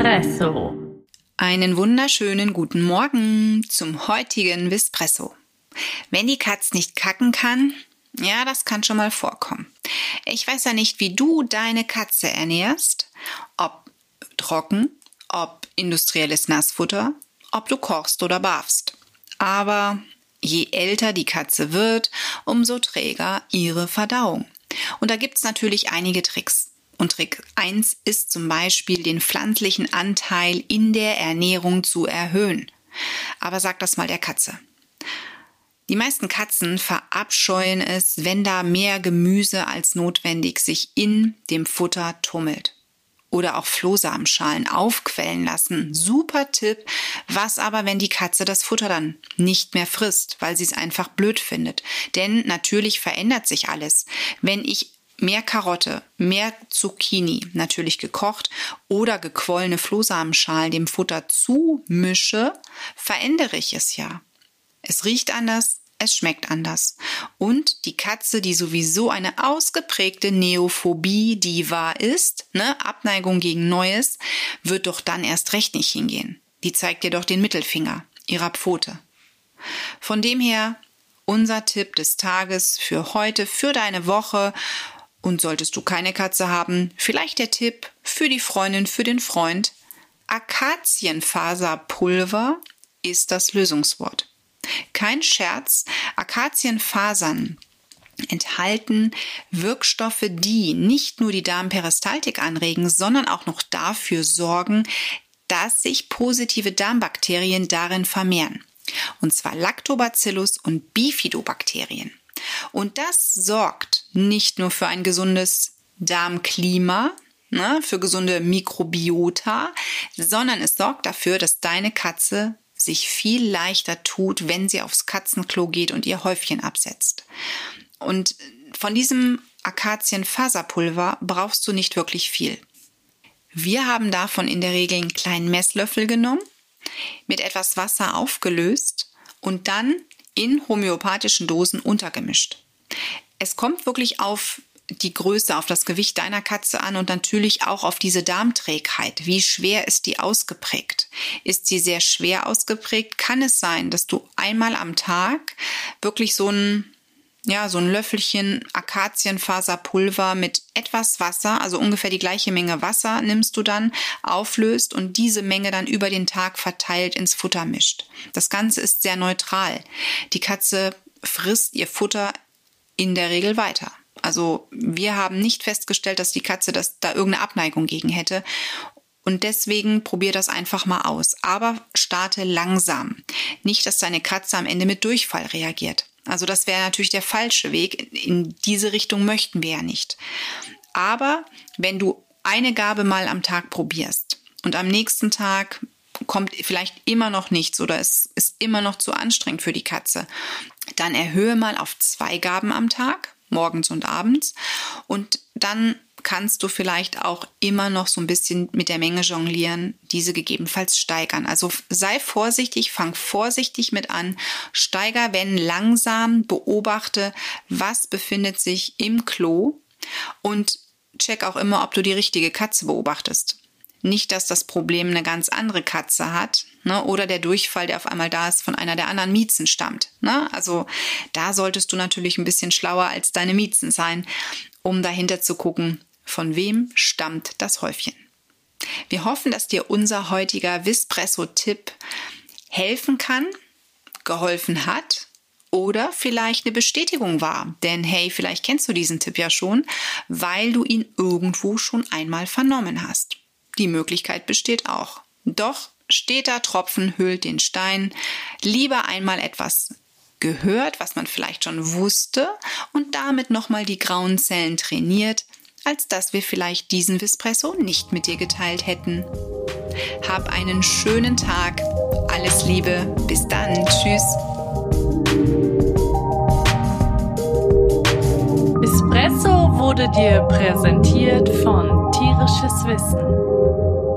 Vispresso. Einen wunderschönen guten Morgen zum heutigen Vispresso. Wenn die Katz nicht kacken kann, ja, das kann schon mal vorkommen. Ich weiß ja nicht, wie du deine Katze ernährst, ob trocken, ob industrielles Nassfutter, ob du kochst oder barfst. Aber je älter die Katze wird, umso träger ihre Verdauung. Und da gibt's natürlich einige Tricks. Und Trick 1 ist zum Beispiel, den pflanzlichen Anteil in der Ernährung zu erhöhen. Aber sag das mal der Katze. Die meisten Katzen verabscheuen es, wenn da mehr Gemüse als notwendig sich in dem Futter tummelt. Oder auch Flohsamenschalen aufquellen lassen. Super Tipp. Was aber, wenn die Katze das Futter dann nicht mehr frisst, weil sie es einfach blöd findet? Denn natürlich verändert sich alles. Wenn ich mehr Karotte, mehr Zucchini, natürlich gekocht oder gequollene Flohsamenschalen dem Futter zumische, verändere ich es ja. Es riecht anders, es schmeckt anders. Und die Katze, die sowieso eine ausgeprägte Neophobie-Diva ist, ne, Abneigung gegen Neues, wird doch dann erst recht nicht hingehen. Die zeigt dir doch den Mittelfinger ihrer Pfote. Von dem her unser Tipp des Tages für heute, für deine Woche und solltest du keine Katze haben, vielleicht der Tipp für die Freundin, für den Freund. Akazienfaserpulver ist das Lösungswort. Kein Scherz, Akazienfasern enthalten Wirkstoffe, die nicht nur die Darmperistaltik anregen, sondern auch noch dafür sorgen, dass sich positive Darmbakterien darin vermehren. Und zwar Lactobacillus und Bifidobakterien. Und das sorgt nicht nur für ein gesundes Darmklima, ne, für gesunde Mikrobiota, sondern es sorgt dafür, dass deine Katze sich viel leichter tut, wenn sie aufs Katzenklo geht und ihr Häufchen absetzt. Und von diesem Akazienfaserpulver brauchst du nicht wirklich viel. Wir haben davon in der Regel einen kleinen Messlöffel genommen, mit etwas Wasser aufgelöst und dann in homöopathischen Dosen untergemischt. Es kommt wirklich auf die Größe, auf das Gewicht deiner Katze an und natürlich auch auf diese Darmträgheit. Wie schwer ist die ausgeprägt? Ist sie sehr schwer ausgeprägt? Kann es sein, dass du einmal am Tag wirklich so ein ja, so ein Löffelchen Akazienfaserpulver mit etwas Wasser, also ungefähr die gleiche Menge Wasser nimmst du dann, auflöst und diese Menge dann über den Tag verteilt ins Futter mischt. Das Ganze ist sehr neutral. Die Katze frisst ihr Futter in der Regel weiter. Also wir haben nicht festgestellt, dass die Katze das, da irgendeine Abneigung gegen hätte. Und deswegen probier das einfach mal aus. Aber starte langsam. Nicht, dass deine Katze am Ende mit Durchfall reagiert. Also das wäre natürlich der falsche Weg. In diese Richtung möchten wir ja nicht. Aber wenn du eine Gabe mal am Tag probierst und am nächsten Tag kommt vielleicht immer noch nichts oder es ist immer noch zu anstrengend für die Katze, dann erhöhe mal auf zwei Gaben am Tag, morgens und abends und dann kannst du vielleicht auch immer noch so ein bisschen mit der Menge jonglieren, diese gegebenenfalls steigern. Also sei vorsichtig, fang vorsichtig mit an, steiger, wenn langsam, beobachte, was befindet sich im Klo und check auch immer, ob du die richtige Katze beobachtest. Nicht, dass das Problem eine ganz andere Katze hat ne? oder der Durchfall, der auf einmal da ist, von einer der anderen Miezen stammt. Ne? Also da solltest du natürlich ein bisschen schlauer als deine Miezen sein, um dahinter zu gucken, von wem stammt das Häufchen? Wir hoffen, dass dir unser heutiger Vispresso-Tipp helfen kann, geholfen hat oder vielleicht eine Bestätigung war. Denn hey, vielleicht kennst du diesen Tipp ja schon, weil du ihn irgendwo schon einmal vernommen hast. Die Möglichkeit besteht auch. Doch steter Tropfen hüllt den Stein. Lieber einmal etwas gehört, was man vielleicht schon wusste und damit nochmal die grauen Zellen trainiert, als dass wir vielleicht diesen Vispresso nicht mit dir geteilt hätten. Hab einen schönen Tag. Alles Liebe. Bis dann. Tschüss. Espresso wurde dir präsentiert von Tierisches Wissen. thank you